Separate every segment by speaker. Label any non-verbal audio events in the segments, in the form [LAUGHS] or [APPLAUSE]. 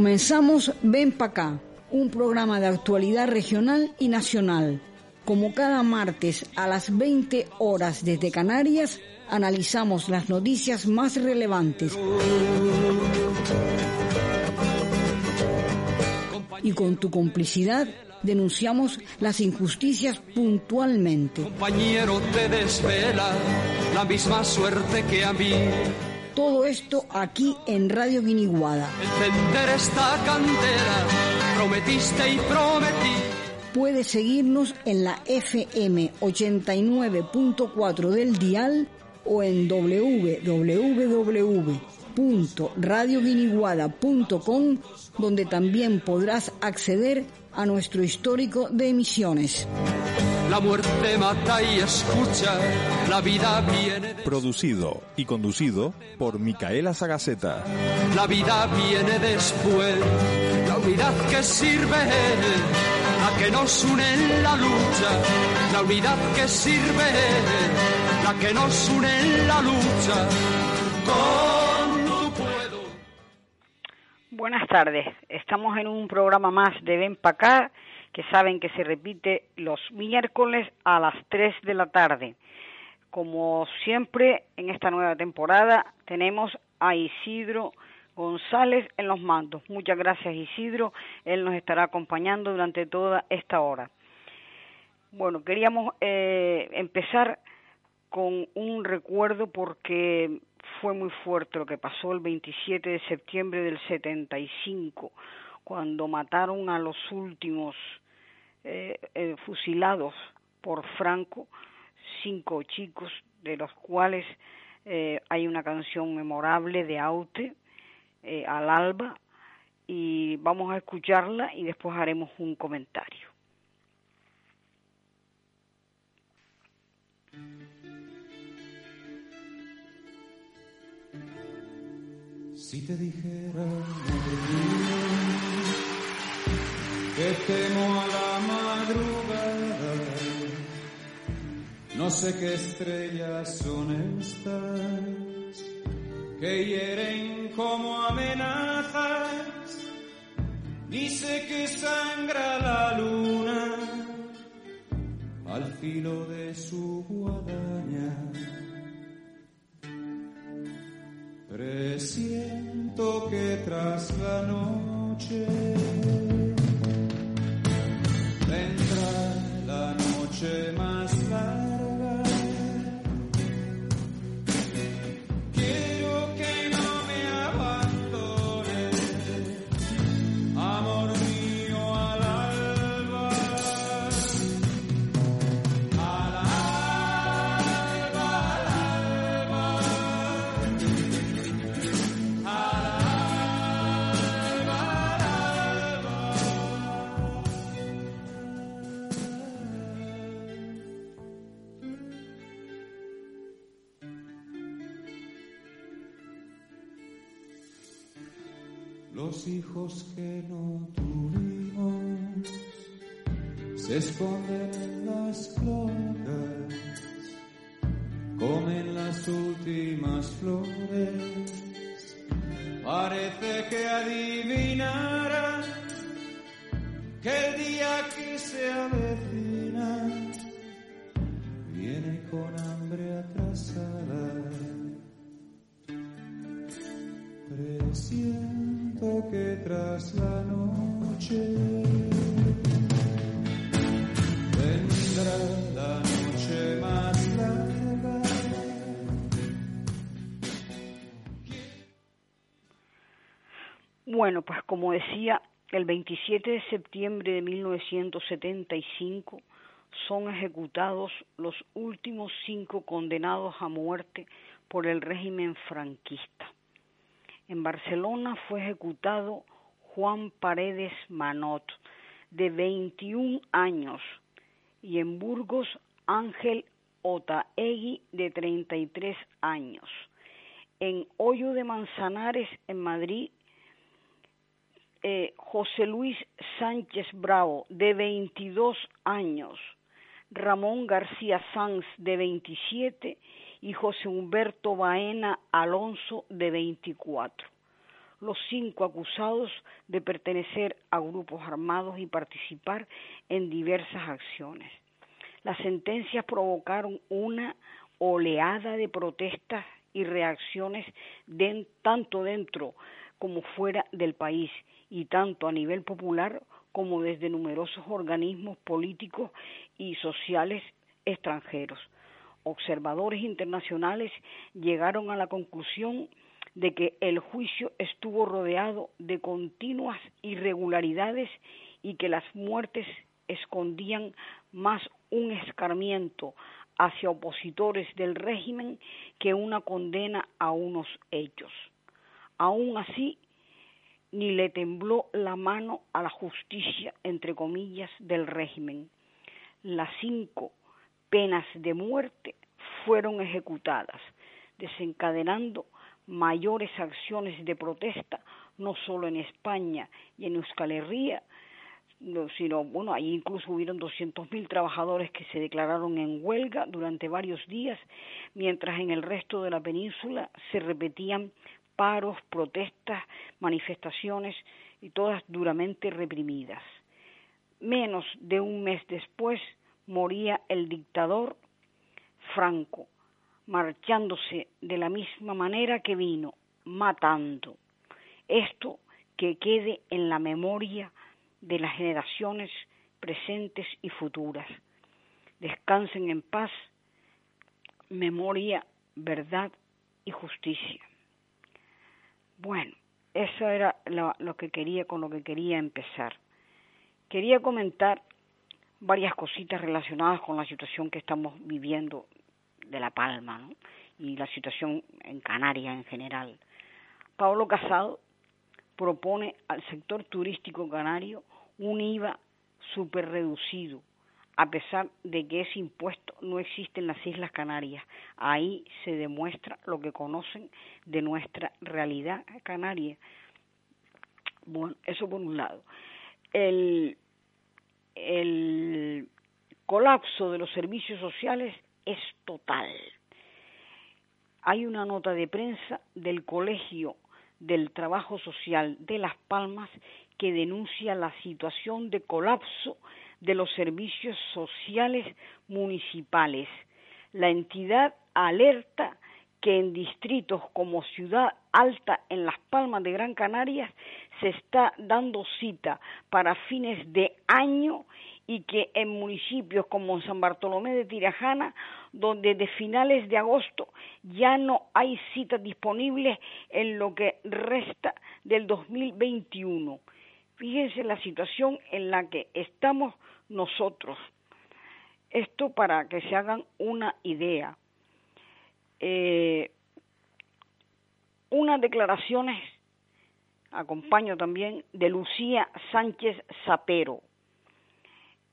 Speaker 1: Comenzamos Ven pa' acá, un programa de actualidad regional y nacional. Como cada martes a las 20 horas desde Canarias, analizamos las noticias más relevantes. Y con tu complicidad denunciamos las injusticias puntualmente.
Speaker 2: Compañero te desvela la misma suerte que a mí.
Speaker 1: Todo esto aquí en Radio Guiniguada.
Speaker 2: Encender esta candela, prometiste y prometí.
Speaker 1: Puedes seguirnos en la FM 89.4 del dial o en www.radioguiniguada.com donde también podrás acceder a nuestro histórico de emisiones.
Speaker 2: La muerte mata y escucha, la vida viene.
Speaker 3: Producido y conducido por Micaela Sagaceta.
Speaker 2: La vida viene después, la unidad que sirve, la que nos une en la lucha, la unidad que sirve, la que nos une en la lucha. Con tu puedo.
Speaker 4: Buenas tardes, estamos en un programa más de Ven Pa' acá que saben que se repite los miércoles a las 3 de la tarde. Como siempre, en esta nueva temporada tenemos a Isidro González en los mandos. Muchas gracias Isidro, él nos estará acompañando durante toda esta hora. Bueno, queríamos eh, empezar con un recuerdo porque fue muy fuerte lo que pasó el 27 de septiembre del 75, cuando mataron a los últimos eh, eh, fusilados por Franco, cinco chicos, de los cuales eh, hay una canción memorable de Aute, al alba, y vamos a escucharla y después haremos un comentario.
Speaker 5: Si te dijera que temo a la madrugada, no sé qué estrellas son estas que hieren como amenazas, ni sé que sangra la luna al filo de su guadaña. Presiento que tras la noche la Los hijos que no tuvimos se esconden en las cloacas, comen las últimas flores. Parece que adivinara que el día que se avecina
Speaker 4: pues como decía, el 27 de septiembre de 1975 son ejecutados los últimos cinco condenados a muerte por el régimen franquista. En Barcelona fue ejecutado Juan Paredes Manot, de 21 años, y en Burgos Ángel Otaegui, de 33 años. En Hoyo de Manzanares, en Madrid, eh, José Luis Sánchez Bravo, de 22 años, Ramón García Sanz, de 27, y José Humberto Baena Alonso, de 24. los cinco acusados de pertenecer a grupos armados y participar en diversas acciones. Las sentencias provocaron una oleada de protestas y reacciones tanto dentro como fuera del país y tanto a nivel popular como desde numerosos organismos políticos y sociales extranjeros. Observadores internacionales llegaron a la conclusión de que el juicio estuvo rodeado de continuas irregularidades y que las muertes escondían más un escarmiento hacia opositores del régimen que una condena a unos hechos. Aún así, ni le tembló la mano a la justicia, entre comillas, del régimen. Las cinco penas de muerte fueron ejecutadas, desencadenando mayores acciones de protesta, no solo en España y en Euskal Herria, sino, bueno, ahí incluso hubieron 200.000 trabajadores que se declararon en huelga durante varios días, mientras en el resto de la península se repetían paros, protestas, manifestaciones y todas duramente reprimidas. Menos de un mes después moría el dictador Franco, marchándose de la misma manera que vino, matando. Esto que quede en la memoria de las generaciones presentes y futuras. Descansen en paz, memoria, verdad y justicia. Bueno, eso era lo, que quería, con lo que quería empezar. Quería comentar varias cositas relacionadas con la situación que estamos viviendo de La Palma y la situación en Canarias en general. Pablo Casado propone al sector turístico canario un IVA super reducido a pesar de que ese impuesto no existe en las Islas Canarias. Ahí se demuestra lo que conocen de nuestra realidad canaria. Bueno, eso por un lado. El, el colapso de los servicios sociales es total. Hay una nota de prensa del Colegio del Trabajo Social de Las Palmas que denuncia la situación de colapso de los servicios sociales municipales. La entidad alerta que en distritos como Ciudad Alta en Las Palmas de Gran Canaria se está dando cita para fines de año y que en municipios como San Bartolomé de Tirajana, donde de finales de agosto ya no hay citas disponibles en lo que resta del 2021. Fíjense la situación en la que estamos nosotros. Esto para que se hagan una idea. Eh, unas declaraciones, acompaño también, de Lucía Sánchez Zapero.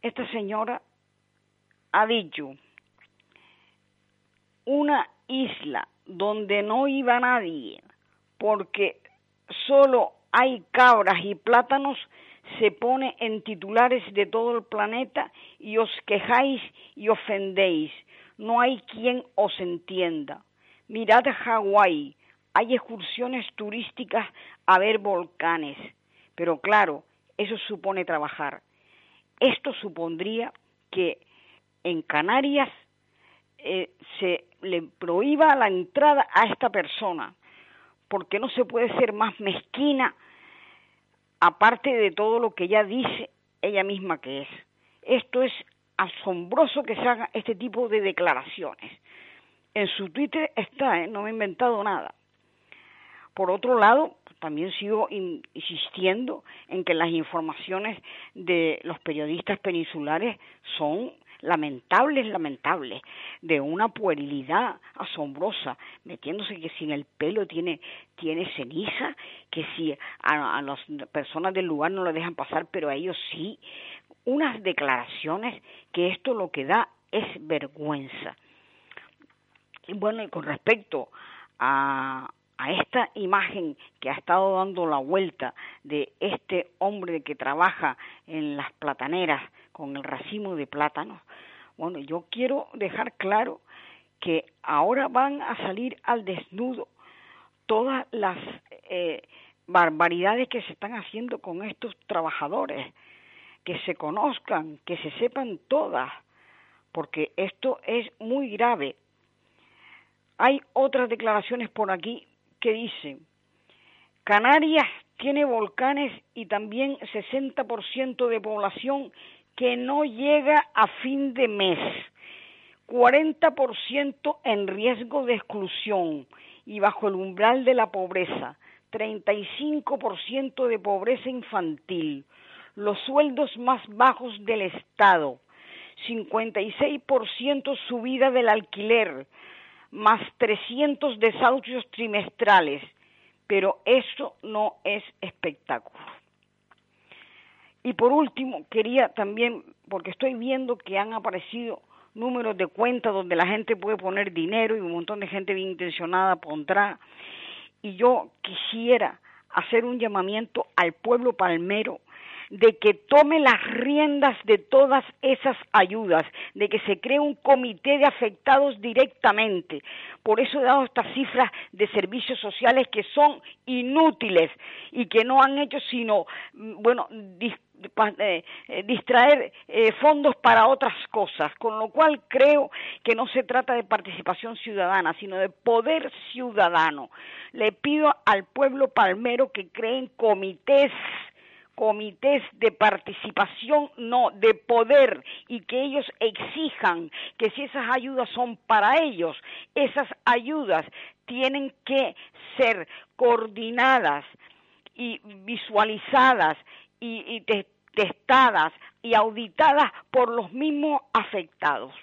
Speaker 4: Esta señora ha dicho, una isla donde no iba nadie porque solo hay cabras y plátanos, se pone en titulares de todo el planeta y os quejáis y ofendéis. No hay quien os entienda. Mirad Hawái, hay excursiones turísticas a ver volcanes, pero claro, eso supone trabajar. Esto supondría que en Canarias eh, se le prohíba la entrada a esta persona, porque no se puede ser más mezquina aparte de todo lo que ella dice ella misma que es. Esto es asombroso que se haga este tipo de declaraciones. En su Twitter está, ¿eh? no me he inventado nada. Por otro lado, también sigo insistiendo en que las informaciones de los periodistas peninsulares son lamentables, lamentables, de una puerilidad asombrosa, metiéndose que si en el pelo tiene, tiene ceniza, que si a, las personas del lugar no lo dejan pasar, pero a ellos sí, unas declaraciones que esto lo que da es vergüenza. Y bueno, y con respecto a, a esta imagen que ha estado dando la vuelta de este hombre que trabaja en las plataneras con el racimo de plátanos, bueno, yo quiero dejar claro que ahora van a salir al desnudo todas las eh, barbaridades que se están haciendo con estos trabajadores, que se conozcan, que se sepan todas, porque esto es muy grave. Hay otras declaraciones por aquí que dicen, Canarias tiene volcanes y también 60% de población que no llega a fin de mes, 40% en riesgo de exclusión y bajo el umbral de la pobreza, 35% de pobreza infantil, los sueldos más bajos del Estado, 56% subida del alquiler, más 300 desahucios trimestrales, pero eso no es espectáculo. Y por último, quería también, porque estoy viendo que han aparecido números de cuentas donde la gente puede poner dinero y un montón de gente bien intencionada pondrá, y yo quisiera hacer un llamamiento al pueblo palmero de que tome las riendas de todas esas ayudas, de que se cree un comité de afectados directamente. Por eso he dado estas cifras de servicios sociales que son inútiles y que no han hecho sino, mm, bueno, eh, eh, distraer eh, fondos para otras cosas, con lo cual creo que no se trata de participación ciudadana, sino de poder ciudadano. Le pido al pueblo palmero que creen comités comités de participación, no, de poder, y que ellos exijan que si esas ayudas son para ellos, esas ayudas tienen que ser coordinadas y visualizadas y, testadas y auditadas por los mismos afectados.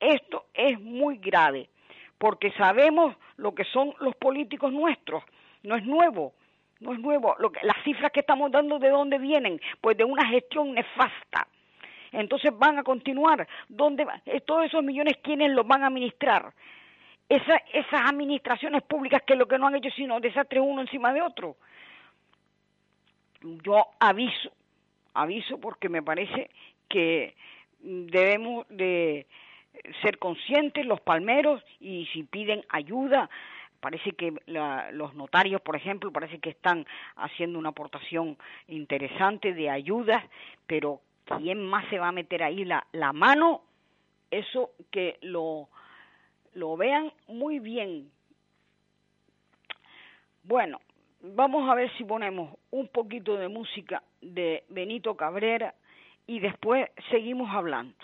Speaker 4: Esto es muy grave, porque sabemos lo que son los políticos nuestros, no es nuevo, no es nuevo. Lo que, las cifras que estamos dando, ¿de dónde vienen? Pues de una gestión nefasta. Entonces van a continuar. ¿Dónde eh, todos esos millones, quiénes los van a administrar? Esa, esas administraciones públicas que lo que no han hecho sino desastres uno encima de otro. Yo aviso, aviso porque me parece que debemos de ser conscientes los palmeros y si piden ayuda parece que los notarios, por ejemplo, parece que están haciendo una aportación interesante de ayudas, pero ¿quién más se va a meter ahí la, la mano? Eso que lo, lo vean muy bien. Bueno, vamos a ver si ponemos un poquito de música de Benito Cabrera y después seguimos hablando.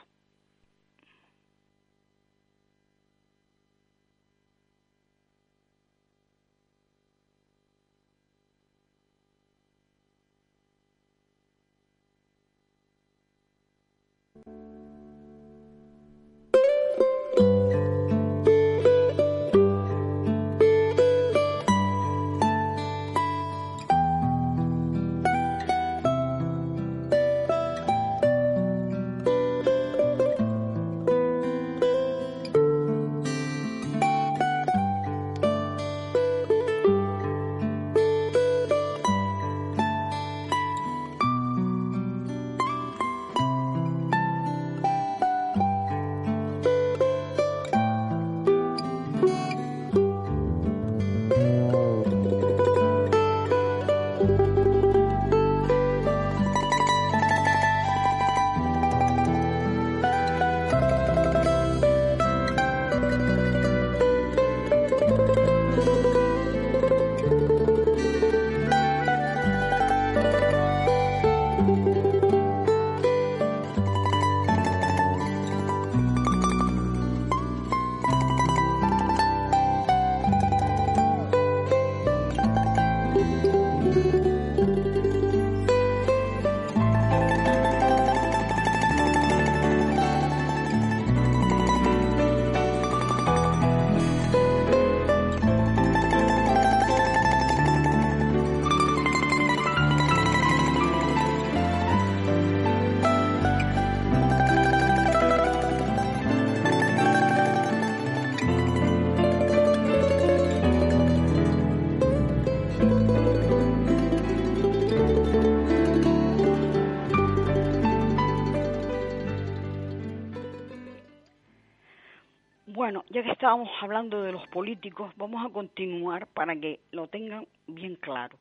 Speaker 4: Estábamos hablando de los políticos, vamos a continuar para que lo tengan bien claro.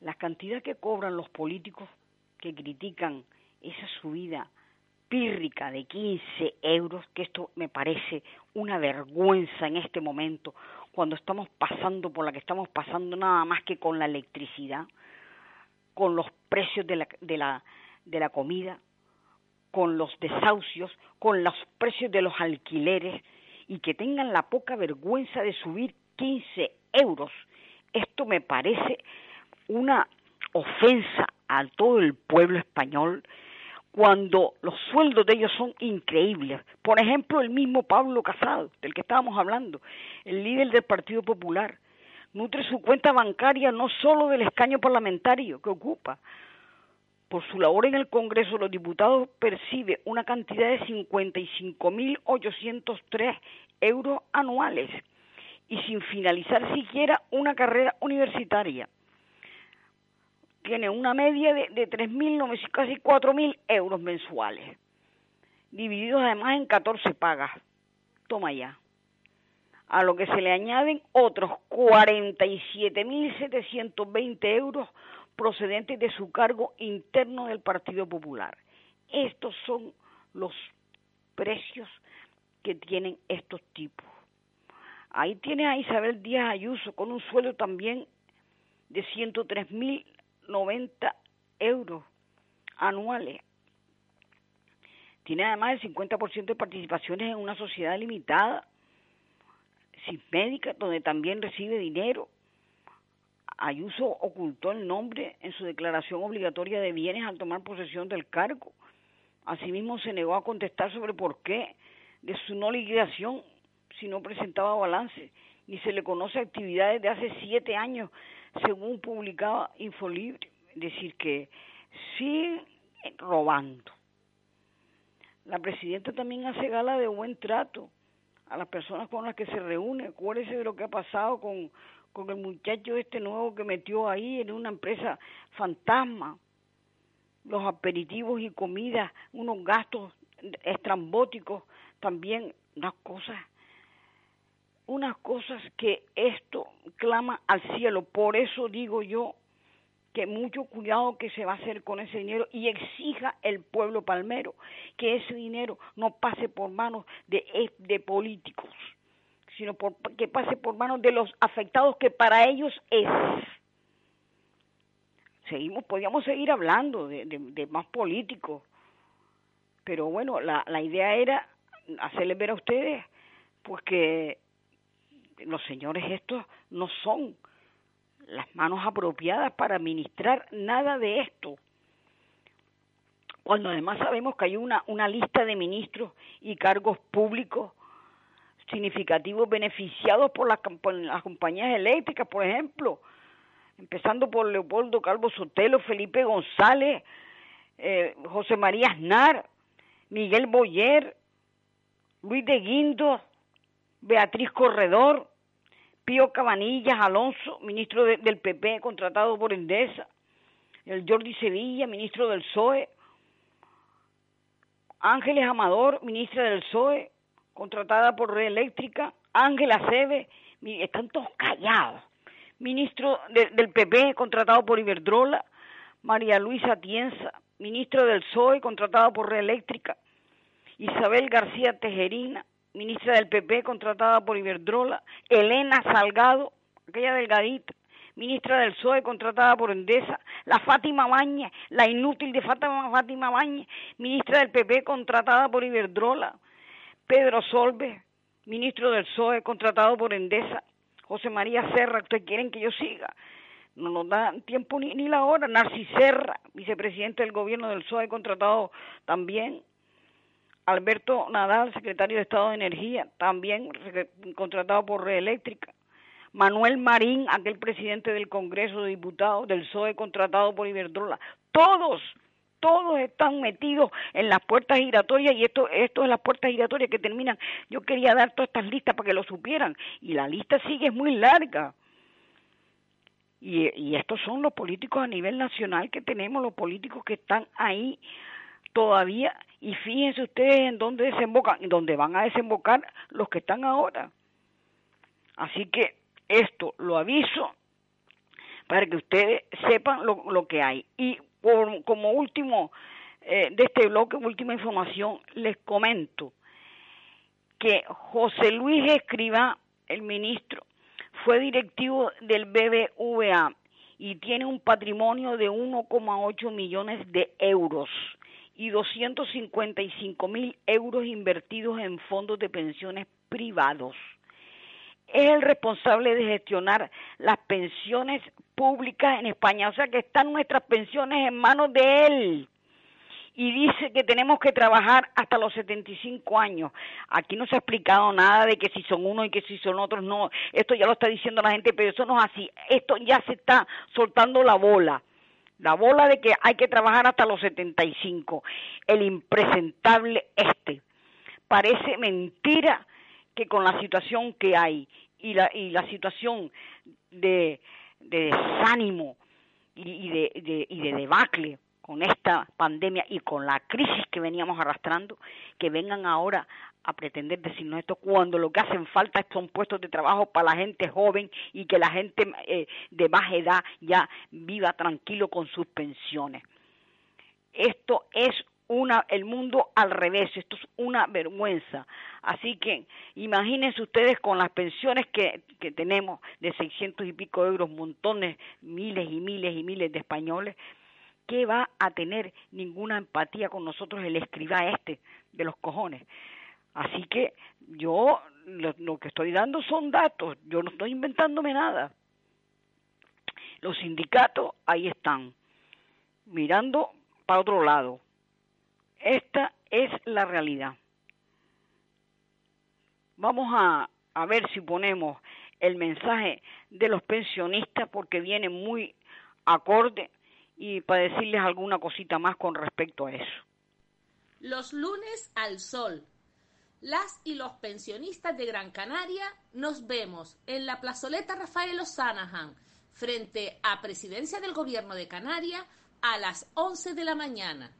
Speaker 4: la cantidad que cobran los políticos que critican esa subida pírrica de 15 euros, que esto me parece una vergüenza en este momento, cuando estamos pasando por la que estamos pasando nada más que con la electricidad, con los precios de la, de la, de la comida, con los desahucios, con los precios de los alquileres y que tengan la poca vergüenza de subir 15 euros. Esto me parece una ofensa a todo el pueblo español cuando los sueldos de ellos son increíbles. Por ejemplo, el mismo Pablo Casado, del que estábamos hablando, el líder del Partido Popular, nutre su cuenta bancaria no solo del escaño parlamentario que ocupa, por su labor en el Congreso los Diputados percibe una cantidad de 55.803 euros anuales y sin finalizar siquiera una carrera universitaria. Tiene una media de, de 3.000, casi 4.000 euros mensuales, divididos además en 14 pagas. Toma ya. A lo que se le añaden otros 47.720 euros procedentes de su cargo interno del Partido Popular. Estos son los precios que tienen estos tipos. Ahí tiene a Isabel Díaz Ayuso con un sueldo también de 103.090 euros anuales. Tiene además el 50% de participaciones en una sociedad limitada, sin médica, donde también recibe dinero Ayuso ocultó el nombre en su declaración obligatoria de bienes al tomar posesión del cargo. Asimismo, se negó a contestar sobre por qué de su no liquidación si no presentaba balance, ni se le conoce actividades de hace siete años, según publicaba Infolibre. Es decir, que sigue robando. La presidenta también hace gala de buen trato a las personas con las que se reúne. Acuérdese de lo que ha pasado con con el muchacho este nuevo que metió ahí en una empresa fantasma, los aperitivos y comidas, unos gastos estrambóticos, también unas cosas, unas cosas que esto clama al cielo. Por eso digo yo que mucho cuidado que se va a hacer con ese dinero y exija el pueblo palmero que ese dinero no pase por manos de, de políticos sino por, que pase por manos de los afectados que para ellos es. Seguimos, podríamos seguir hablando de, más políticos, pero bueno, la, la idea era hacerles ver a ustedes pues que los señores estos no son las manos apropiadas para administrar nada de esto. Cuando además sabemos que hay una, una lista de ministros y cargos públicos significativos beneficiados por las, compañías eléctricas, por ejemplo, empezando por Leopoldo Calvo Sotelo, Felipe González, eh, José María Aznar, Miguel Boyer, Luis de Guindo, Beatriz Corredor, Pío Cabanillas Alonso, ministro del PP contratado por Endesa, el Jordi Sevilla, ministro del PSOE, Ángeles Amador, ministra del PSOE, contratada por Red Eléctrica, Ángela Cebe, están todos callados. Ministro del PP, contratado por Iberdrola, María Luisa Tienza, ministro del PSOE, contratado por Red Eléctrica, Isabel García Tejerina, ministra del PP, contratada por Iberdrola, Elena Salgado, aquella delgadita, ministra del PSOE, contratada por Endesa, la Fátima Baña, la inútil de Fátima, Fátima Baña, ministra del PP, contratada por Iberdrola, Pedro Solve, ministro del PSOE, contratado por Endesa, José María Serra, ¿ustedes quieren que yo siga? No nos da tiempo ni, ni la hora. Narcis Serra, vicepresidente del gobierno del PSOE, contratado también. Alberto Nadal, secretario de Estado de Energía, también contratado por Red Eléctrica. Manuel Marín, aquel presidente del Congreso de Diputados del PSOE, contratado por Iberdrola. Todos todos están metidos en las puertas giratorias y esto, esto es las puertas giratorias que terminan. Yo quería dar todas estas listas para que lo supieran y la lista sigue muy larga. Y, y estos son los políticos a nivel nacional que tenemos, los políticos que están ahí todavía y fíjense ustedes en dónde desembocan, en dónde van a desembocar los que están ahora. Así que esto lo aviso para que ustedes sepan lo, lo que hay. Y como último eh, de este bloque, última información, les comento que José Luis Escriba, el ministro, fue directivo del BBVA y tiene un patrimonio de 1,8 millones de euros y 255 mil euros invertidos en fondos de pensiones privados. Es el responsable de gestionar las pensiones públicas en España, o sea que están nuestras pensiones en manos de él y dice que tenemos que trabajar hasta los 75 años. Aquí no se ha explicado nada de que si son unos y que si son otros, no. Esto ya lo está diciendo la gente, pero eso no es así. Esto ya se está soltando la bola. La bola de que hay que trabajar hasta los 75. El impresentable este. Parece mentira que con la situación que hay y la, y la situación de, desánimo y, de, y de debacle con esta pandemia y con la crisis que veníamos arrastrando, que vengan ahora a pretender decirnos esto cuando lo que hacen falta son puestos de trabajo para la gente joven y que la gente eh, de baja edad ya viva tranquilo con sus pensiones. Esto es una, el mundo al revés, esto es una vergüenza. Así que imagínense ustedes con las pensiones que, que tenemos de 600 y pico euros, montones, miles y miles y miles de españoles, qué va a tener ninguna empatía con nosotros el escriba este de los cojones? Así que yo lo, que estoy dando son datos, yo no estoy inventándome nada. Los sindicatos ahí están, mirando para otro lado. Esta es la realidad. Vamos a, ver si ponemos el mensaje de los pensionistas porque viene muy acorde y para decirles alguna cosita más con respecto a eso.
Speaker 6: Los lunes al sol. Las y los pensionistas de Gran Canaria nos vemos en la plazoleta Rafael O'Sanahan frente a Presidencia del Gobierno de Canarias a las 11 de la mañana.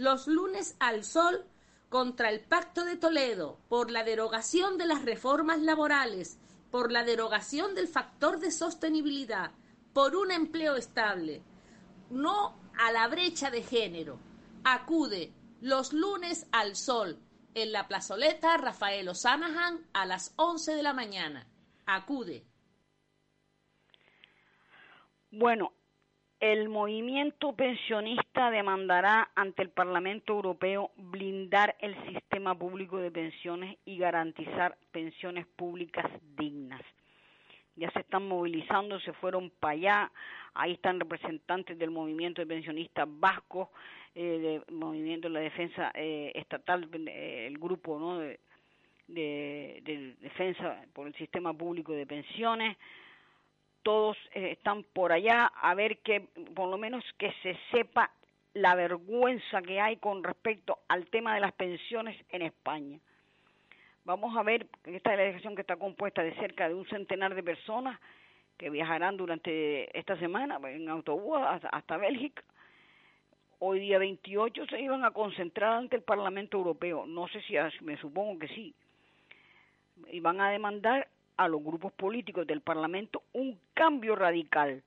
Speaker 6: Los lunes al sol contra el Pacto de Toledo por la derogación de las reformas laborales, por la derogación del factor de sostenibilidad, por un empleo estable, no a la brecha de género. Acude los lunes al sol en la plazoleta Rafael O'Sanahan a las 11 de la mañana. Acude.
Speaker 4: Bueno, el movimiento pensionista demandará ante el Parlamento Europeo blindar el sistema público de pensiones y garantizar pensiones públicas dignas. Ya se están movilizando, se fueron para allá Ahí están representantes del movimiento de pensionistas vascos, eh, del movimiento de la defensa eh, estatal, eh, el grupo ¿no? de, defensa por el sistema público de pensiones. Todos están por allá a ver que, por lo menos, que se sepa la vergüenza que hay con respecto al tema de las pensiones en España. Vamos a ver, esta delegación que está compuesta de cerca de un centenar de personas, que viajarán durante esta semana en autobús hasta, Bélgica. Hoy día 28 se iban a concentrar ante el Parlamento Europeo. No sé si, me supongo que sí. Y van a demandar a los grupos políticos del Parlamento un cambio radical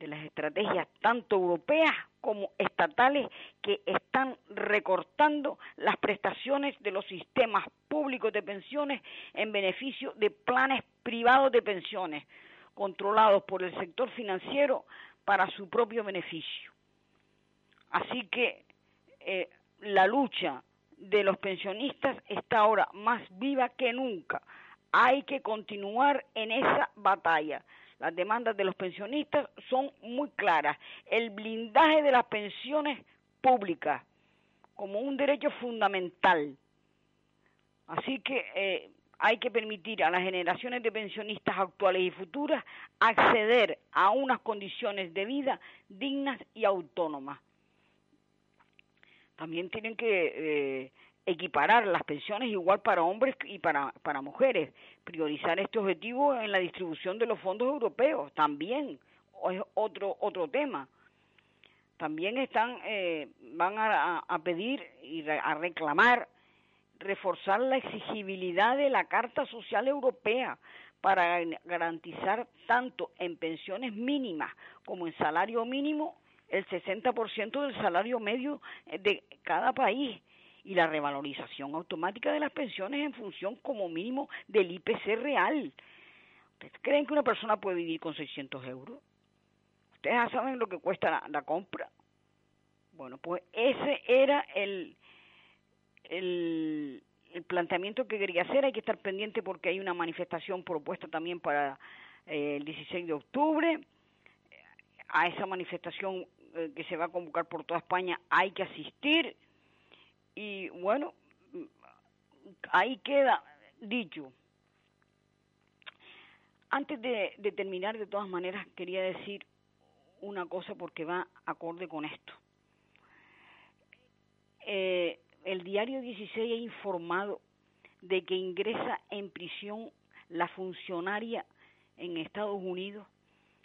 Speaker 4: de las estrategias tanto europeas como estatales que están recortando las prestaciones de los sistemas públicos de pensiones en beneficio de planes privados de pensiones controlados por el sector financiero para su propio beneficio. Así que eh, la lucha de los pensionistas está ahora más viva que nunca. Hay que continuar en esa batalla. Las demandas de los pensionistas son muy claras. El blindaje de las pensiones públicas como un derecho fundamental. Así que eh, hay que permitir a las generaciones de pensionistas actuales y futuras acceder a unas condiciones de vida dignas y autónomas. También tienen que eh, equiparar las pensiones igual para hombres y para, para mujeres, priorizar este objetivo en la distribución de los fondos europeos, también es otro, otro tema. También están, eh, van a, a pedir y a reclamar reforzar la exigibilidad de la Carta Social Europea para garantizar tanto en pensiones mínimas como en salario mínimo el 60% del salario medio de cada país y la revalorización automática de las pensiones en función como mínimo del IPC real. ¿Ustedes creen que una persona puede vivir con 600 euros? Ustedes ya saben lo que cuesta la, compra. Bueno, pues ese era el, el, planteamiento que quería hacer. Hay que estar pendiente porque hay una manifestación propuesta también para eh, el 16 de octubre. A esa manifestación eh, que se va a convocar por toda España hay que asistir y bueno, ahí queda dicho. Antes de, terminar, de todas maneras, quería decir una cosa porque va acorde con esto. Eh, el diario 16 ha informado de que ingresa en prisión la funcionaria en Estados Unidos,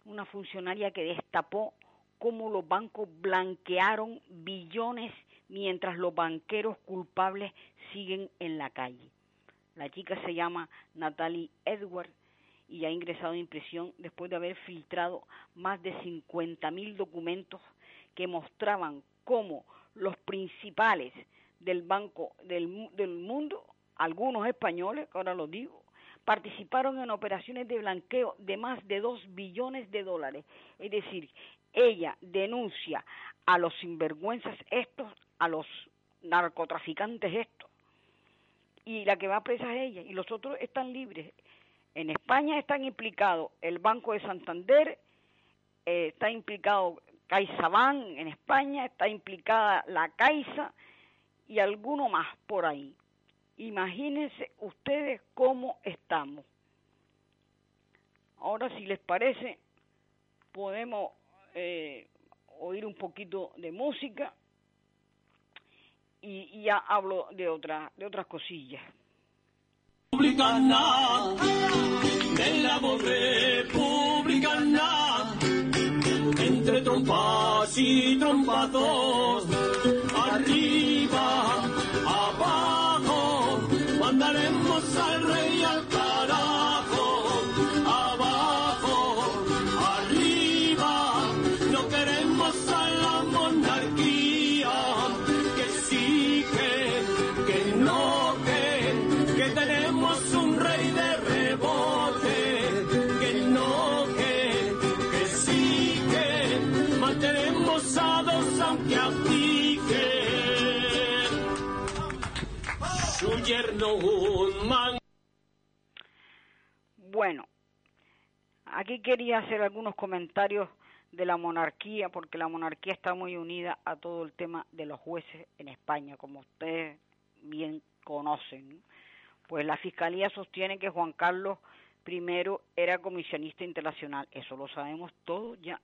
Speaker 4: una funcionaria que destapó cómo los bancos blanquearon billones mientras los banqueros culpables siguen en la calle. La chica se llama Natalie Edward y ha ingresado en prisión después de haber filtrado más de 50 mil documentos que mostraban cómo los principales del Banco del, del Mundo, algunos españoles, ahora lo digo, participaron en operaciones de blanqueo de más de 2 billones de dólares. Es decir, ella denuncia a los sinvergüenzas estos, a los narcotraficantes estos, y la que va presa es ella, y los otros están libres. En España están implicados el Banco de Santander, eh, está implicado CaixaBank en España, está implicada la Caixa y alguno más por ahí. Imagínense ustedes cómo estamos. Ahora, si les parece, podemos eh, oír un poquito de música y, ya hablo de otra, de otras cosillas.
Speaker 7: Republicana, de la voz republicana, entre trompas y trompazos,
Speaker 4: Bueno, aquí quería hacer algunos comentarios de la monarquía, porque la monarquía está muy unida a todo el tema de los jueces en España, como ustedes bien conocen. Pues la Fiscalía sostiene que Juan Carlos I era comisionista internacional. Eso lo sabemos todos ya.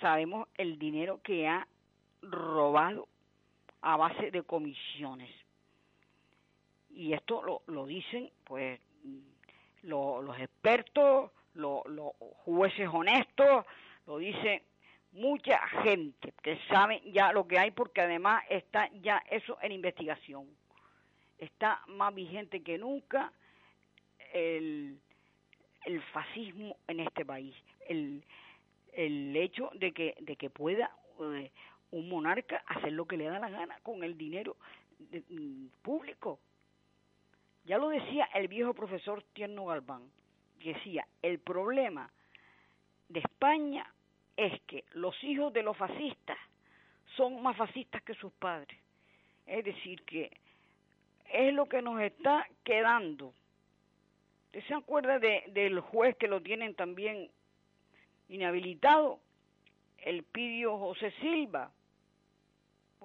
Speaker 4: Sabemos el dinero que ha robado a base de comisiones y esto lo, lo dicen pues los expertos, los jueces honestos, lo dice mucha gente que sabe ya lo que hay porque además está ya eso en investigación. Está más vigente que nunca el, fascismo en este país, el, el hecho de que, de que pueda eh, un monarca hacer lo que le da la gana con el dinero mm, público. Ya lo decía el viejo profesor Tierno Galván, decía, el problema de España es que los hijos de los fascistas son más fascistas que sus padres. Es decir, que es lo que nos está quedando. ¿Usted se acuerda de, del juez que lo tienen también inhabilitado? El Pidio José Silva,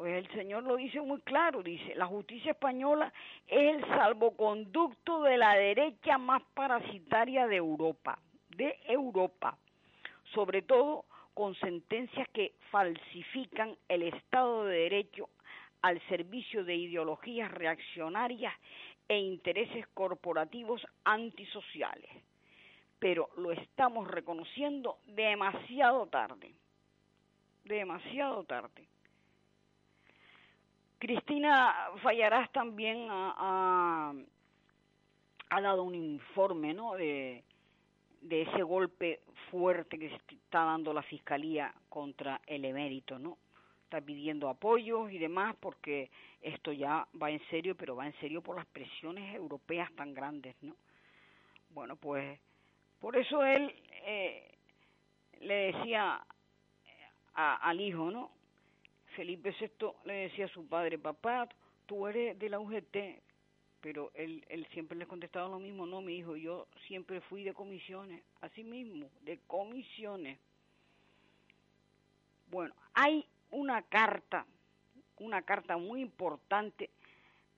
Speaker 4: pues el Señor lo dice muy claro, dice, la justicia española es el salvoconducto de la derecha más parasitaria de Europa, de Europa, sobre todo con sentencias que falsifican el Estado de Derecho al servicio de ideologías reaccionarias e intereses corporativos antisociales. Pero lo estamos reconociendo demasiado tarde, demasiado tarde. Cristina Fallarás también ha, dado un informe, ¿no? De, ese golpe fuerte que está dando la fiscalía contra el emérito, ¿no? Está pidiendo apoyos y demás porque esto ya va en serio, pero va en serio por las presiones europeas tan grandes, ¿no? Bueno, pues por eso él eh, le decía al hijo, ¿no? Felipe VI le decía a su padre, papá, tú eres de la UGT, pero él, él siempre le contestaba lo mismo, no, mi hijo, yo siempre fui de comisiones, así mismo, de comisiones. Bueno, hay una carta, una carta muy importante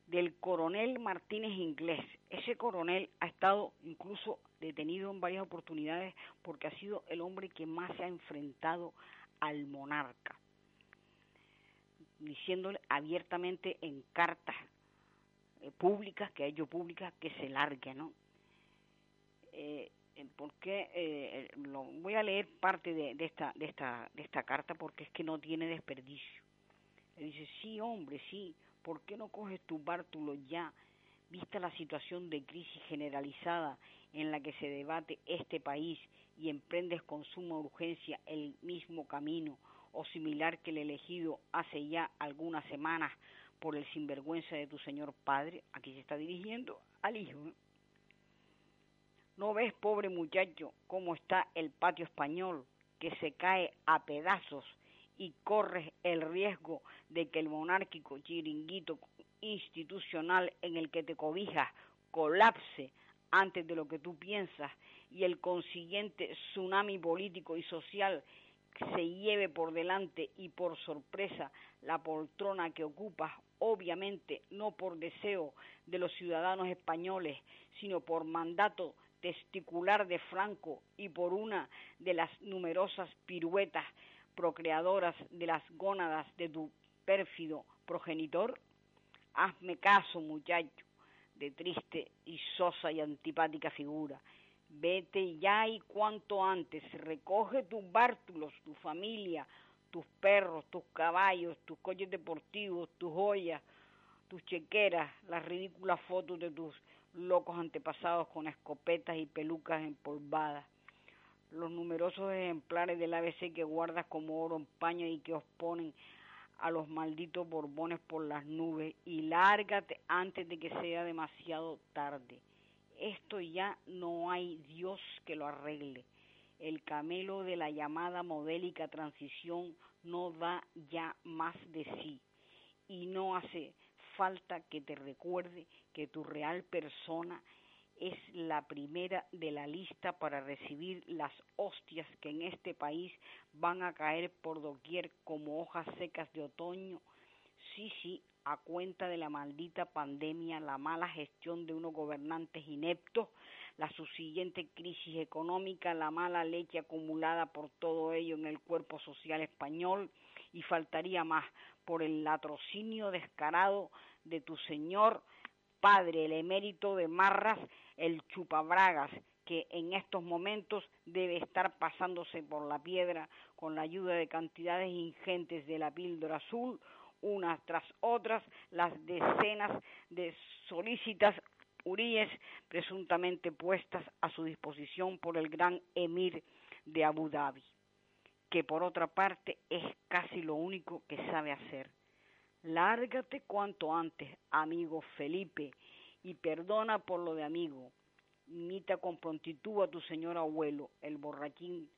Speaker 4: del coronel Martínez Inglés. Ese coronel ha estado incluso detenido en varias oportunidades porque ha sido el hombre que más se ha enfrentado al monarca, diciéndole abiertamente en cartas eh, públicas, que ha hecho públicas, que se largue, ¿no? Eh, porque eh, lo, voy a leer parte de, de, esta de esta de esta carta porque es que no tiene desperdicio. Dice, sí, hombre, sí, ¿por qué no coges tu bártulo ya, vista la situación de crisis generalizada en la que se debate este país y emprendes con suma urgencia el mismo camino o similar que el elegido hace ya algunas semanas por el sinvergüenza de tu señor padre, aquí se está dirigiendo al hijo. ¿No ves, pobre muchacho, cómo está el patio español, que se cae a pedazos y corres el riesgo de que el monárquico chiringuito institucional en el que te cobijas colapse antes de lo que tú piensas y el consiguiente tsunami político y social se lleve por delante y por sorpresa la poltrona que ocupas, obviamente no por deseo de los ciudadanos españoles, sino por mandato testicular de Franco y por una de las numerosas piruetas procreadoras de las gónadas de tu pérfido progenitor? Hazme caso, muchacho, de triste y sosa y antipática figura. Vete ya y cuanto antes, recoge tus bártulos, tu familia, tus perros, tus caballos, tus coches deportivos, tus joyas, tus chequeras, las ridículas fotos de tus locos antepasados con escopetas y pelucas empolvadas los numerosos ejemplares del ABC que guardas como oro en paño y que os ponen a los malditos borbones por las nubes y lárgate antes de que sea demasiado tarde. Esto ya no hay Dios que lo arregle. El camelo de la llamada modélica transición no da ya más de sí y no hace falta que te recuerde que tu real persona es la primera de la lista para recibir las hostias que en este país van a caer por doquier como hojas secas de otoño. Sí, sí, a cuenta de la maldita pandemia, la mala gestión de unos gobernantes ineptos, la subsiguiente crisis económica, la mala leche acumulada por todo ello en el cuerpo social español y faltaría más por el latrocinio descarado de tu señor padre, el emérito de Marras, el chupabragas, que en estos momentos debe estar pasándose por la piedra con la ayuda de cantidades ingentes de la píldora azul, unas tras otras, las decenas de solícitas uríes presuntamente puestas a su disposición por el gran emir de Abu Dhabi, que por otra parte es casi lo único que sabe hacer Lárgate cuanto antes, amigo Felipe, y perdona por lo de amigo. Imita con prontitud a tu señor abuelo, el borraquín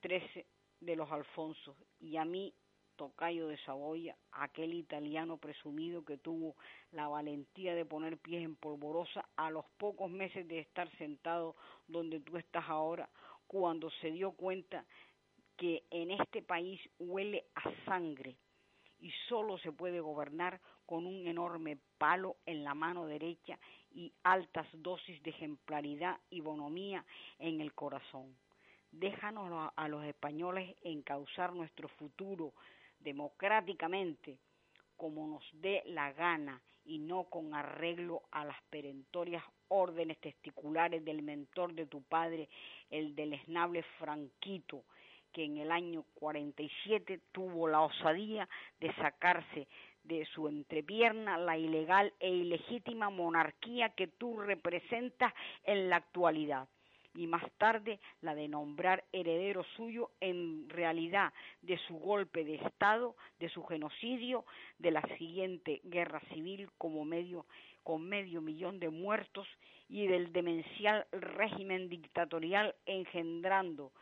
Speaker 4: trece de los Alfonsos, y a mí, tocayo de Saboya, aquel italiano presumido que tuvo la valentía de poner pies en polvorosa a los pocos meses de estar sentado donde tú estás ahora, cuando se dio cuenta que en este país huele a sangre y solo se puede gobernar con un enorme palo en la mano derecha y altas dosis de ejemplaridad y bonomía en el corazón. Déjanos a los españoles encauzar nuestro futuro democráticamente como nos dé la gana y no con arreglo a las perentorias órdenes testiculares del mentor de tu padre, el deleznable Franquito, que en el año 47 tuvo la osadía de sacarse de su entrepierna la ilegal e ilegítima monarquía que tú representas en la actualidad y más tarde la de nombrar heredero suyo en realidad de su golpe de Estado, de su genocidio, de la siguiente guerra civil como medio, con medio millón de muertos y del demencial régimen dictatorial engendrando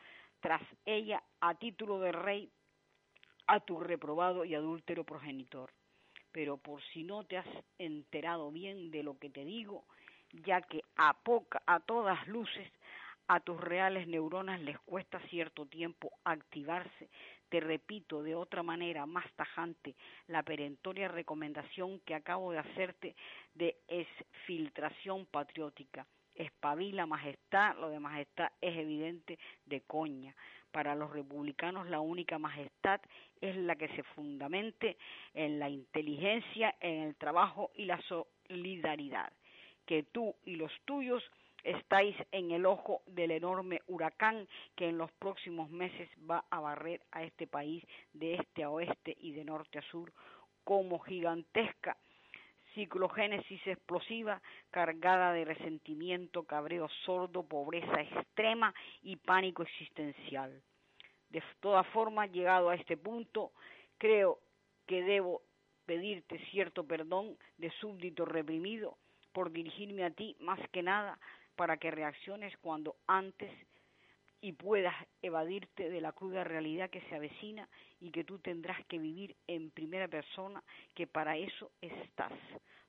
Speaker 4: tras ella a título de rey a tu reprobado y adúltero progenitor. Pero por si no te has enterado bien de lo que te digo, ya que a poca, a todas luces, a tus reales neuronas les cuesta cierto tiempo activarse. Te repito de otra manera más tajante la perentoria recomendación que acabo de hacerte de exfiltración patriótica. Espabila majestad, lo de majestad es evidente de coña. Para los republicanos la única majestad es la que se fundamente en la inteligencia, en el trabajo y la solidaridad. Que tú y los tuyos estáis en el ojo del enorme huracán que en los próximos meses va a barrer a este país de este a oeste y de norte a sur como gigantesca ciclogénesis explosiva cargada de resentimiento, cabreo sordo, pobreza extrema y pánico existencial. De todas formas, llegado a este punto, creo que debo pedirte cierto perdón de súbdito reprimido por dirigirme a ti más que nada para que reacciones cuando antes y puedas evadirte de la cruda realidad que se avecina y que tú tendrás que vivir en primera persona, que para eso estás,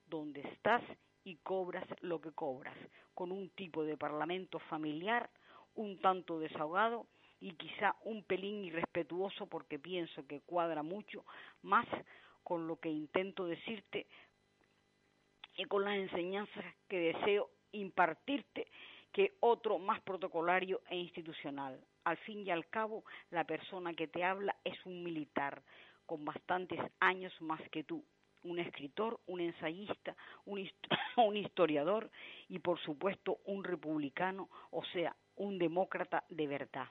Speaker 4: donde estás y cobras lo que cobras, con un tipo de parlamento familiar un tanto desahogado y quizá un pelín irrespetuoso porque pienso que cuadra mucho más con lo que intento decirte y con las enseñanzas que deseo impartirte que otro más protocolario e institucional. Al fin y al cabo, la persona que te habla es un militar con bastantes años más que tú, un escritor, un ensayista, un, [COUGHS] un historiador y por supuesto un republicano, o sea, un demócrata de verdad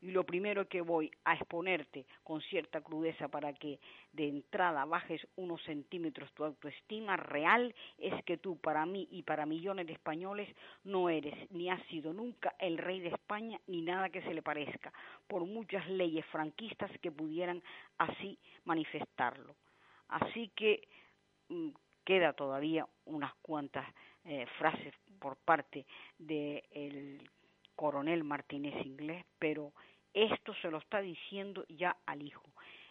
Speaker 4: y lo primero que voy a exponerte con cierta crudeza para que de entrada bajes unos centímetros tu autoestima real es que tú para mí y para millones de españoles no eres ni has sido nunca el rey de España ni nada que se le parezca, por muchas leyes franquistas que pudieran así manifestarlo. Así que mm, queda todavía unas cuantas eh, frases por parte del coronel Martínez Inglés, pero esto se lo está diciendo ya al hijo.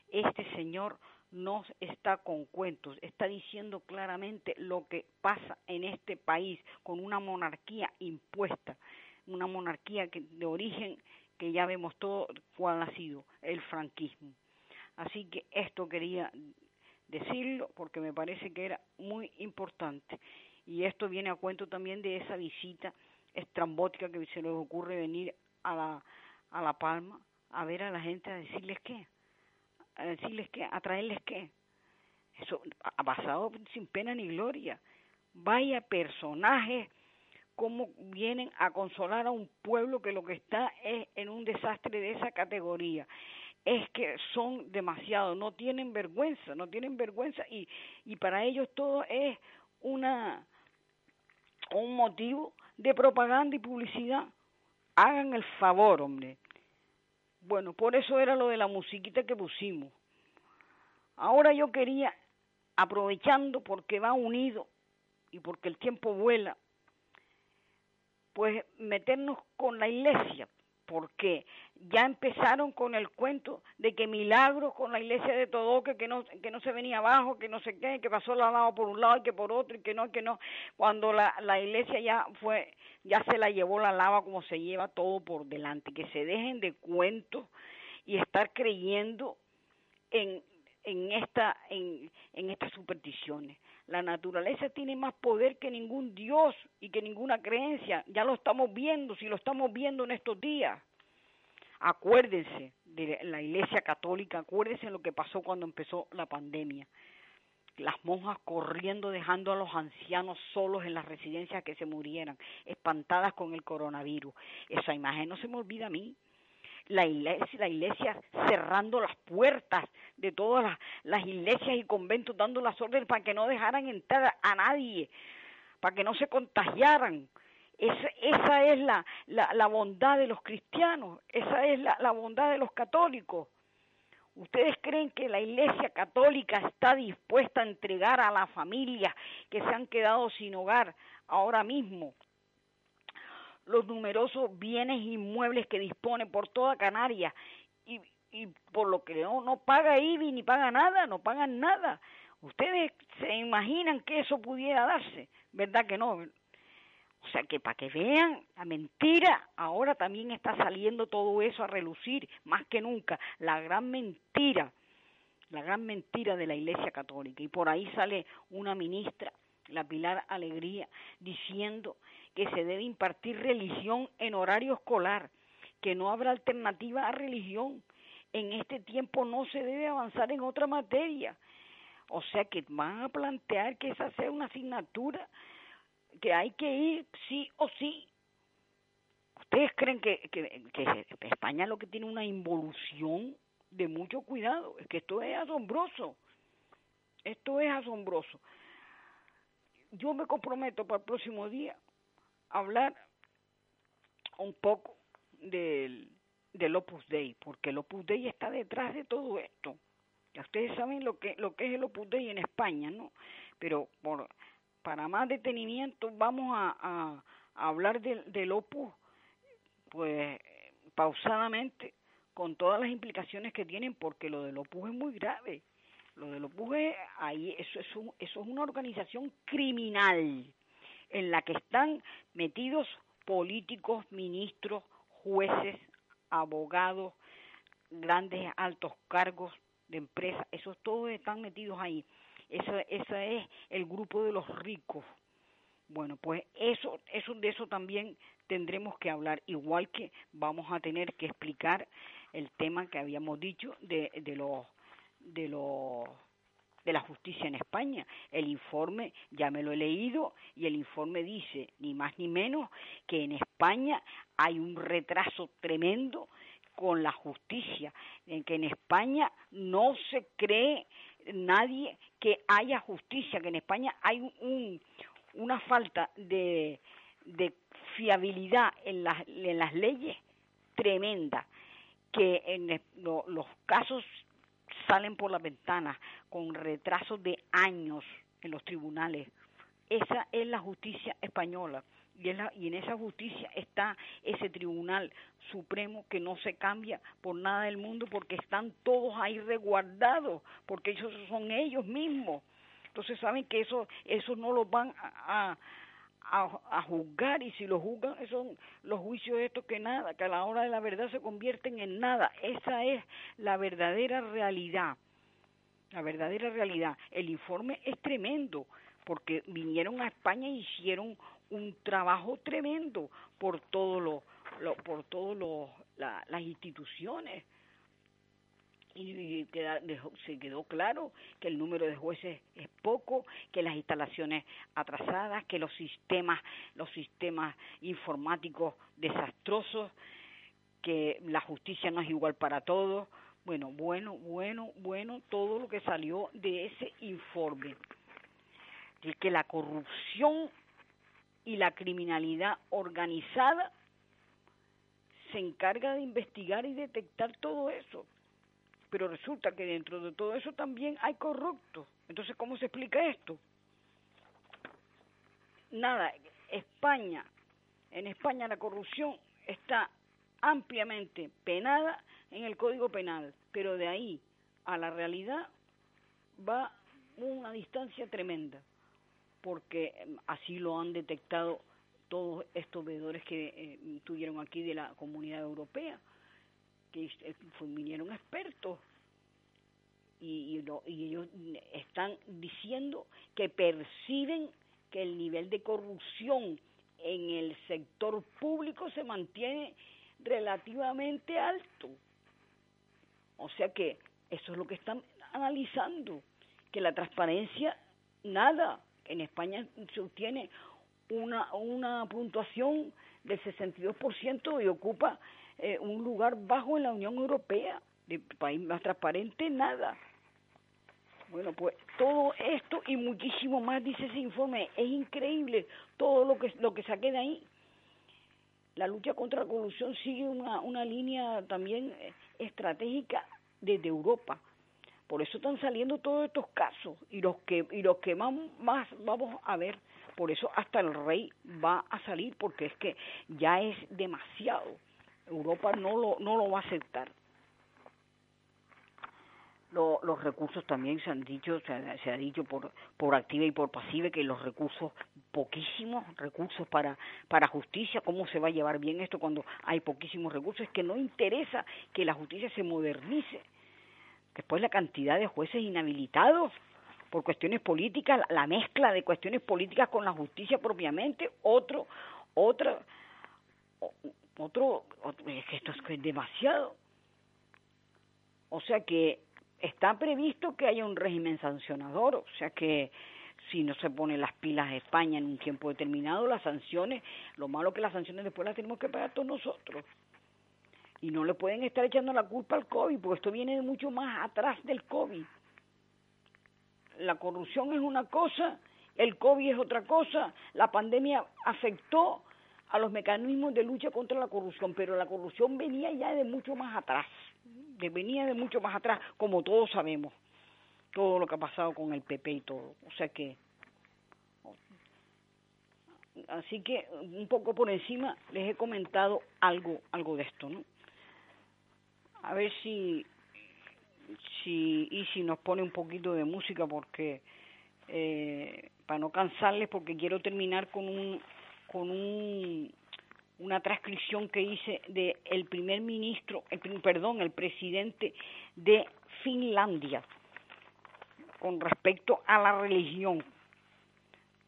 Speaker 4: Este señor no está con cuentos, está diciendo claramente lo que pasa en este país con una monarquía impuesta, una monarquía que, de origen que ya vemos todo cuál ha sido, el franquismo. Así que esto quería decirlo porque me parece que era muy importante. Y esto viene a cuento también de esa visita estrambótica que se les ocurre venir a la, a La Palma a ver a la gente a decirles qué, a decirles qué, a traerles qué. Eso ha pasado sin pena ni gloria. Vaya personajes cómo vienen a consolar a un pueblo que lo que está es en un desastre de esa categoría. Es que son demasiado, no tienen vergüenza, no tienen vergüenza y, y para ellos todo es una un motivo de propaganda y publicidad. Hagan el favor, hombre. Bueno, por eso era lo de la musiquita que pusimos. Ahora yo quería, aprovechando porque va unido y porque el tiempo vuela, pues meternos con la iglesia, porque ya empezaron con el cuento de que milagros con la iglesia de Todoque, que no, que no se venía abajo, que no sé qué, que pasó la lava por un lado y que por otro, y que no, que no, cuando la, la iglesia ya fue, ya se la llevó la lava como se lleva todo por delante, que se dejen de cuentos y estar creyendo en, en, esta, en, en estas supersticiones. La naturaleza tiene más poder que ningún Dios y que ninguna creencia. Ya lo estamos viendo, si lo estamos viendo en estos días. Acuérdense de la Iglesia Católica, acuérdense de lo que pasó cuando empezó la pandemia. Las monjas corriendo, dejando a los ancianos solos en las residencias que se murieran, espantadas con el coronavirus. Esa imagen no se me olvida a mí la iglesia, la iglesia cerrando las puertas de todas las, iglesias y conventos, dando las órdenes para que no dejaran entrar a nadie, para que no se contagiaran. Esa, esa es la, la, la, bondad de los cristianos, esa es la, la bondad de los católicos. ¿Ustedes creen que la Iglesia Católica está dispuesta a entregar a las familias que se han quedado sin hogar ahora mismo los numerosos bienes inmuebles que dispone por toda Canarias y, por lo que no, no paga IBI ni paga nada, no pagan nada? ¿Ustedes se imaginan que eso pudiera darse? ¿Verdad que no? O sea que para que vean la mentira, ahora también está saliendo todo eso a relucir, más que nunca, la gran mentira, la gran mentira de la Iglesia Católica. Y por ahí sale una ministra, la Pilar Alegría, diciendo que se debe impartir religión en horario escolar, que no habrá alternativa a religión. En este tiempo no se debe avanzar en otra materia. O sea que van a plantear que esa sea una asignatura que hay que ir sí o sí. ¿Ustedes creen que, que, que España lo que tiene una involución de mucho cuidado? Es que esto es asombroso. Esto es asombroso. Yo me comprometo para el próximo día hablar un poco del, del Opus Dei, porque el Opus Dei está detrás de todo esto. Ya ustedes saben lo que, lo que es el Opus Dei en España, ¿no? Pero por para más detenimiento vamos a, hablar del, del opus pues pausadamente con todas las implicaciones que tienen porque lo del opus es muy grave lo del opus es ahí eso es eso es una organización criminal en la que están metidos políticos ministros jueces abogados grandes altos cargos de empresas esos todos están metidos ahí ese es el grupo de los ricos. Bueno, pues eso, eso de eso también tendremos que hablar, igual que vamos a tener que explicar el tema que habíamos dicho de, de los de los de la justicia en España. El informe ya me lo he leído y el informe dice ni más ni menos que en España hay un retraso tremendo con la justicia, en que en España no se cree nadie que haya justicia, que en España hay un, una falta de, de fiabilidad en las, en las leyes tremenda, que en los casos salen por las ventanas con retrasos de años en los tribunales. Esa es la justicia española y, en esa justicia está ese tribunal supremo que no se cambia por nada del mundo porque están todos ahí resguardados, porque ellos son ellos mismos. Entonces saben que eso, eso no los van a, a, a, juzgar y si lo juzgan son los juicios estos que nada, que a la hora de la verdad se convierten en nada. Esa es la verdadera realidad. La verdadera realidad. El informe es tremendo porque vinieron a España y hicieron un trabajo tremendo por todo lo, por todas las instituciones y se quedó claro que el número de jueces es poco, que las instalaciones atrasadas, que los sistemas, los sistemas informáticos desastrosos, que la justicia no es igual para todos. Bueno, bueno, bueno, bueno, todo lo que salió de ese informe. Y que la corrupción y la criminalidad organizada se encarga de investigar y detectar todo eso. Pero resulta que dentro de todo eso también hay corruptos. Entonces, ¿cómo se explica esto? Nada, España, en España la corrupción está ampliamente penada en el Código Penal, pero de ahí a la realidad va una distancia tremenda porque em, así lo han detectado todos estos veedores que eh, tuvieron aquí de la comunidad europea, que vinieron expertos y, y, ellos están diciendo que perciben que el nivel de corrupción en el sector público se mantiene relativamente alto. O sea que eso es lo que están analizando, que la transparencia, nada, en España se obtiene una, una puntuación del 62% y ocupa eh, un lugar bajo en la Unión Europea, de país más transparente, nada. Bueno, pues todo esto y muchísimo más dice ese informe. Es increíble todo lo que lo que saqué de ahí. La lucha contra la corrupción sigue una, una línea también eh, estratégica desde Europa. Por eso están saliendo todos estos casos y los que y los que más, más vamos a ver. Por eso hasta el rey va a salir porque es que ya es demasiado. Europa no lo no lo va a aceptar. los recursos también se han dicho, se, ha dicho por, por activa y por pasiva que los recursos, poquísimos recursos para, para justicia, ¿cómo se va a llevar bien esto cuando hay poquísimos recursos? Es que no interesa que la justicia se modernice, Después la cantidad de jueces inhabilitados por cuestiones políticas, la mezcla de cuestiones políticas con la justicia propiamente, otro, otra, otro, es que esto es demasiado. O sea que está previsto que haya un régimen sancionador, o sea que si no se ponen las pilas de España en un tiempo determinado, las sanciones, lo malo que las sanciones después las tenemos que pagar todos nosotros y no le pueden estar echando la culpa al COVID, porque esto viene de mucho más atrás del COVID. La corrupción es una cosa, el COVID es otra cosa, la pandemia afectó a los mecanismos de lucha contra la corrupción, pero la corrupción venía ya de mucho más atrás, venía de mucho más atrás, como todos sabemos, todo lo que ha pasado con el PP y todo. O sea que, así que un poco por encima les he comentado algo, algo de esto, ¿no? a ver si si y si nos pone un poquito de música porque eh, para no cansarles porque quiero terminar con un con un una transcripción que hice de el primer ministro, el, perdón, el presidente de Finlandia con respecto a la religión.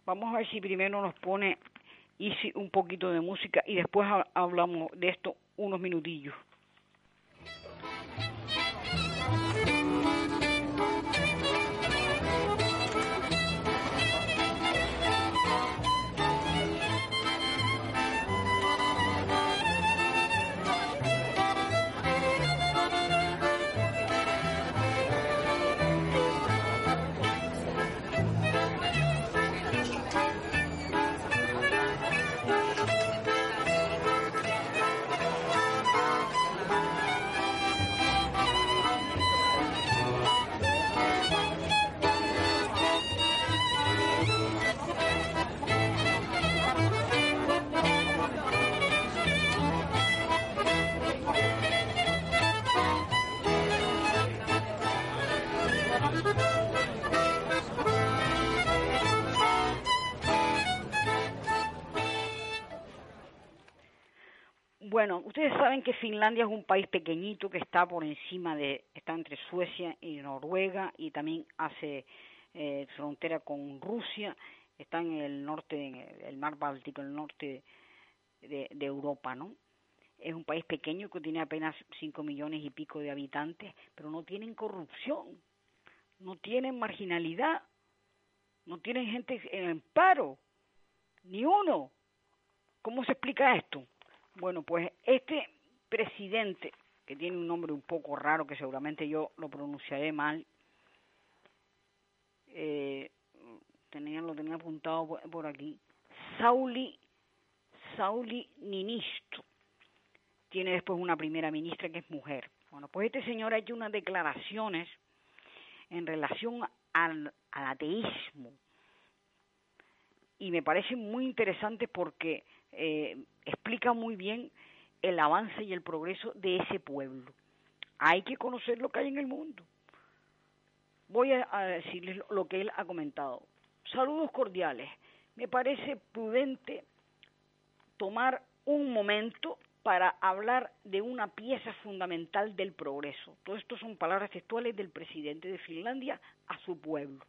Speaker 4: Vamos a ver si primero nos pone Easy un poquito de música y después hablamos de esto unos minutillos. Bueno, ustedes saben que Finlandia es un país pequeñito que está por encima de, está entre Suecia y Noruega y también hace eh, frontera con Rusia, está en el norte, en el mar Báltico, el norte de, de Europa, ¿no? Es un país pequeño que tiene apenas 5 millones y pico de habitantes, pero no tienen corrupción, no tienen marginalidad, no tienen gente en paro, ni uno. ¿Cómo se explica esto? Bueno, pues este presidente, que tiene un nombre un poco raro, que seguramente yo lo pronunciaré mal, eh, tenía, lo tenía apuntado por, aquí, Sauli, Sauli Ninisto. Tiene después una primera ministra que es mujer. Bueno, pues este señor ha hecho unas declaraciones en relación al, al ateísmo. Y me parece muy interesante porque eh, explica muy bien el avance y el progreso de ese pueblo. Hay que conocer lo que hay en el mundo. Voy a, decirles lo que él ha comentado. Saludos cordiales. Me parece prudente tomar un momento para hablar de una pieza fundamental del progreso. Todo esto son palabras textuales del presidente de Finlandia a su pueblo.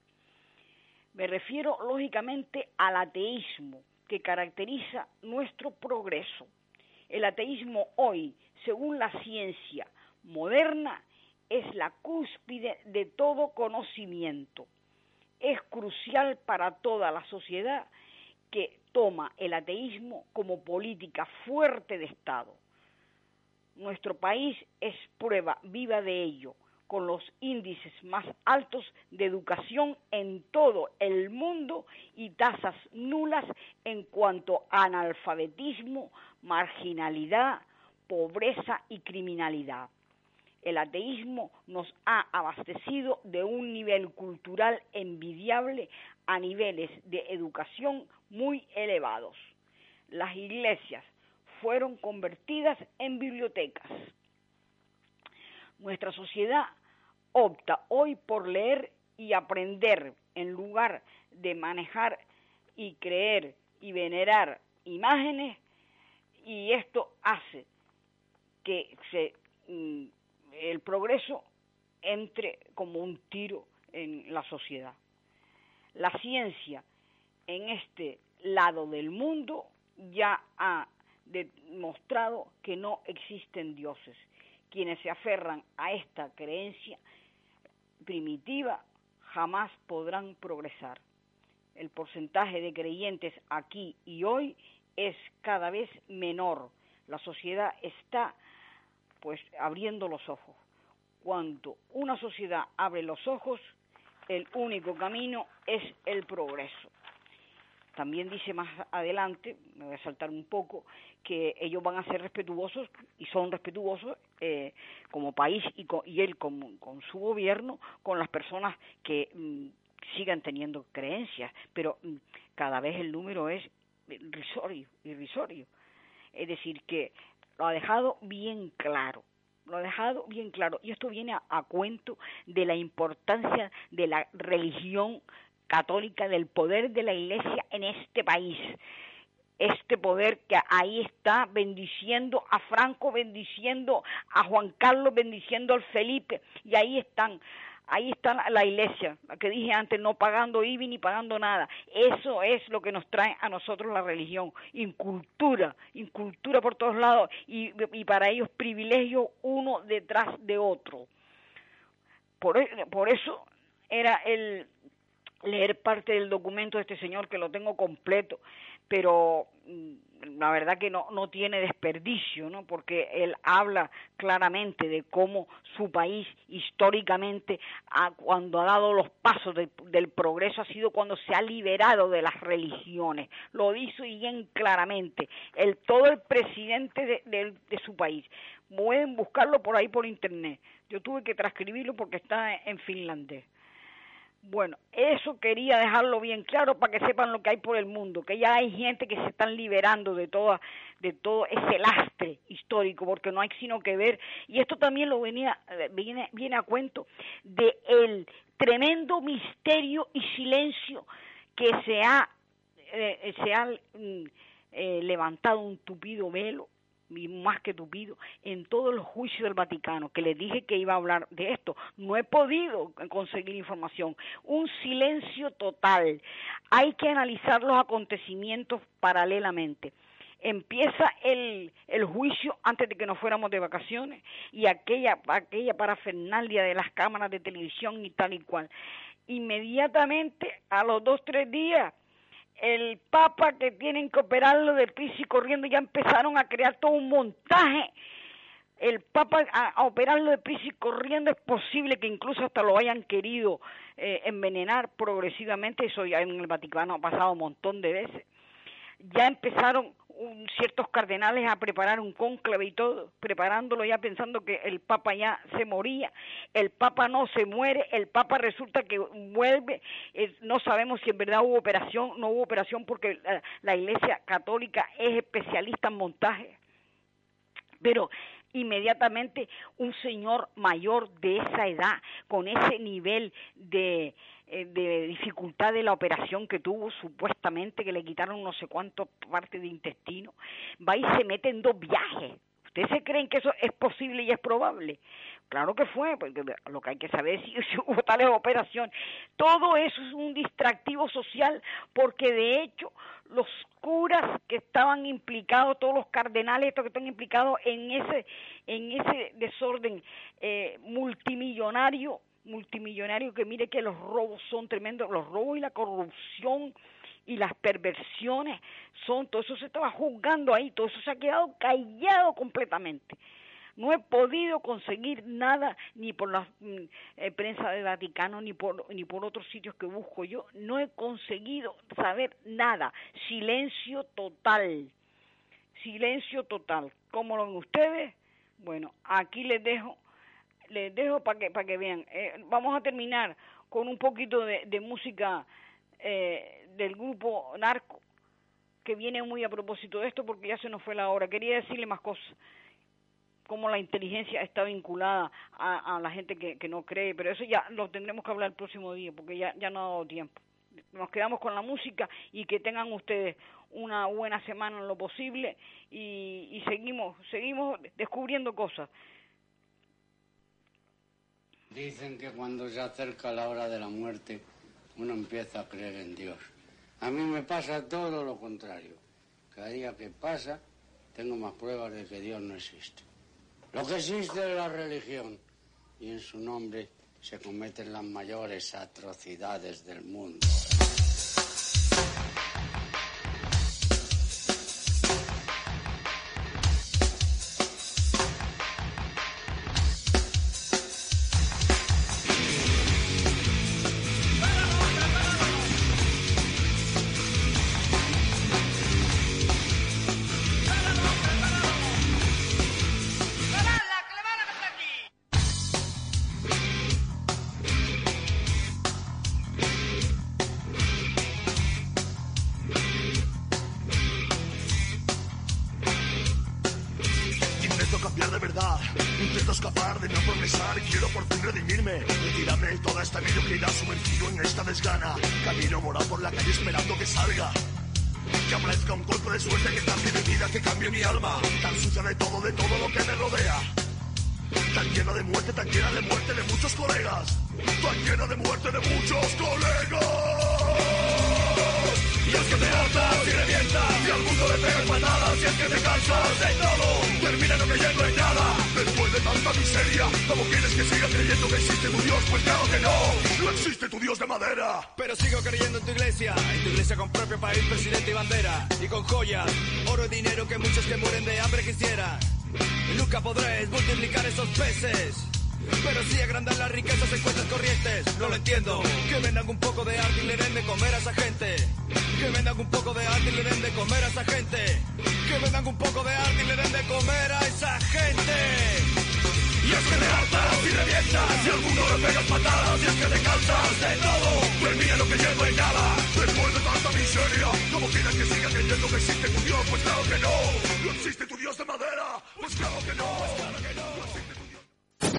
Speaker 4: Me refiero lógicamente al ateísmo, que caracteriza nuestro progreso. El ateísmo hoy, según la ciencia moderna, es la cúspide de todo conocimiento. Es crucial para toda la sociedad que toma el ateísmo como política fuerte de Estado. Nuestro país es prueba viva de ello, con los índices más altos de educación en todo el mundo y tasas nulas en cuanto a analfabetismo, marginalidad, pobreza y criminalidad. El ateísmo nos ha abastecido de un nivel cultural envidiable a niveles de educación muy elevados. Las iglesias fueron convertidas en bibliotecas. Nuestra sociedad opta hoy por leer y aprender en lugar de manejar y creer y venerar imágenes y esto hace que mm, el progreso entre como un tiro en la sociedad. La ciencia en este lado del mundo ya ha demostrado que no existen dioses. Quienes se aferran a esta creencia primitiva jamás podrán progresar. El porcentaje de creyentes aquí y hoy es cada vez menor. La sociedad está pues abriendo los ojos. Cuando una sociedad abre los ojos, el único camino es el progreso. También dice más adelante, me voy a saltar un poco, que ellos van a ser respetuosos y son respetuosos eh, como país y, y él con, con, su gobierno, con las personas que mm, sigan teniendo creencias, pero mm, cada vez el número es irrisorio, irrisorio. Es decir, que lo ha dejado bien claro lo ha dejado bien claro. Y esto viene a, cuento de la importancia de la religión católica, del poder de la iglesia en este país. Este poder que ahí está bendiciendo a Franco, bendiciendo a Juan Carlos, bendiciendo al Felipe, y ahí están ahí está la, iglesia, que dije antes, no pagando IBI ni pagando nada. Eso es lo que nos trae a nosotros la religión, incultura, incultura por todos lados y, para ellos privilegio uno detrás de otro. Por eso era el leer parte del documento de este señor que lo tengo completo, pero mm, la verdad que no, no tiene desperdicio, ¿no? porque él habla claramente de cómo su país históricamente, cuando ha dado los pasos del progreso, ha sido cuando se ha liberado de las religiones. Lo dice bien claramente, el, todo el presidente de, de su país. Pueden buscarlo por ahí por internet. Yo tuve que transcribirlo porque está en finlandés. Bueno, eso quería dejarlo bien claro para que sepan lo que hay por el mundo, que ya hay gente que se están liberando de toda, de todo ese lastre histórico, porque no hay sino que ver, y esto también lo venía, eh, viene, viene a cuento de el tremendo misterio y silencio que se ha, eh, se ha mm, eh, levantado un tupido velo más que tupido, en todos los juicios del Vaticano, que le dije que iba a hablar de esto. No he podido conseguir información. Un silencio total. Hay que analizar los acontecimientos paralelamente empieza el, el juicio antes de que nos fuéramos de vacaciones y aquella, aquella parafernalia de las cámaras de televisión y tal y cual. Inmediatamente, a los dos, tres días, el Papa que tienen que operarlo de prisa y corriendo, ya empezaron a crear todo un montaje. El Papa a, operarlo de prisa y corriendo es posible que incluso hasta lo hayan querido eh, envenenar progresivamente, eso ya en el Vaticano ha pasado un montón de veces. Ya empezaron ciertos cardenales a preparar un cónclave y todo, preparándolo ya pensando que el Papa ya se moría, el Papa no se muere, el Papa resulta que vuelve, no sabemos si en verdad hubo operación, no hubo operación porque la, la Iglesia Católica es especialista en montaje, pero inmediatamente un señor mayor de esa edad, con ese nivel de eh, de dificultad de la operación que tuvo supuestamente que le quitaron no sé cuánto parte de intestino, va y se mete en dos viajes. ¿Ustedes se creen que eso es posible y es probable? Claro que fue, porque lo que hay que saber es [LAUGHS] si, hubo tales operaciones. Todo eso es un distractivo social, porque de hecho los curas que estaban implicados, todos los cardenales estos que están implicados en ese, en ese desorden eh, multimillonario, multimillonario que mire que los robos son tremendos, los robos y la corrupción y las perversiones son, todo eso se estaba juzgando ahí, todo eso se ha quedado callado completamente. No he podido conseguir nada ni por la mm, eh, prensa del Vaticano ni por ni por otros sitios que busco yo. No he conseguido saber nada. Silencio total. Silencio total. ¿Cómo lo ven ustedes? Bueno, aquí les dejo les dejo para que para que vean. Eh, vamos a terminar con un poquito de, de música eh, del grupo Narco que viene muy a propósito de esto porque ya se nos fue la hora. Quería decirle más cosas cómo la inteligencia está vinculada a, a la gente que, que, no cree, pero eso ya lo tendremos que hablar el próximo día porque ya, ya no ha dado tiempo. Nos quedamos con la música y que tengan ustedes una buena semana en lo posible y, y seguimos, seguimos descubriendo cosas.
Speaker 8: Dicen que cuando se acerca la hora de la muerte uno empieza a creer en Dios. A mí me pasa todo lo contrario. Cada día que pasa tengo más pruebas de que Dios no existe. Lo que existe es la religión y en su nombre se cometen las mayores atrocidades del mundo.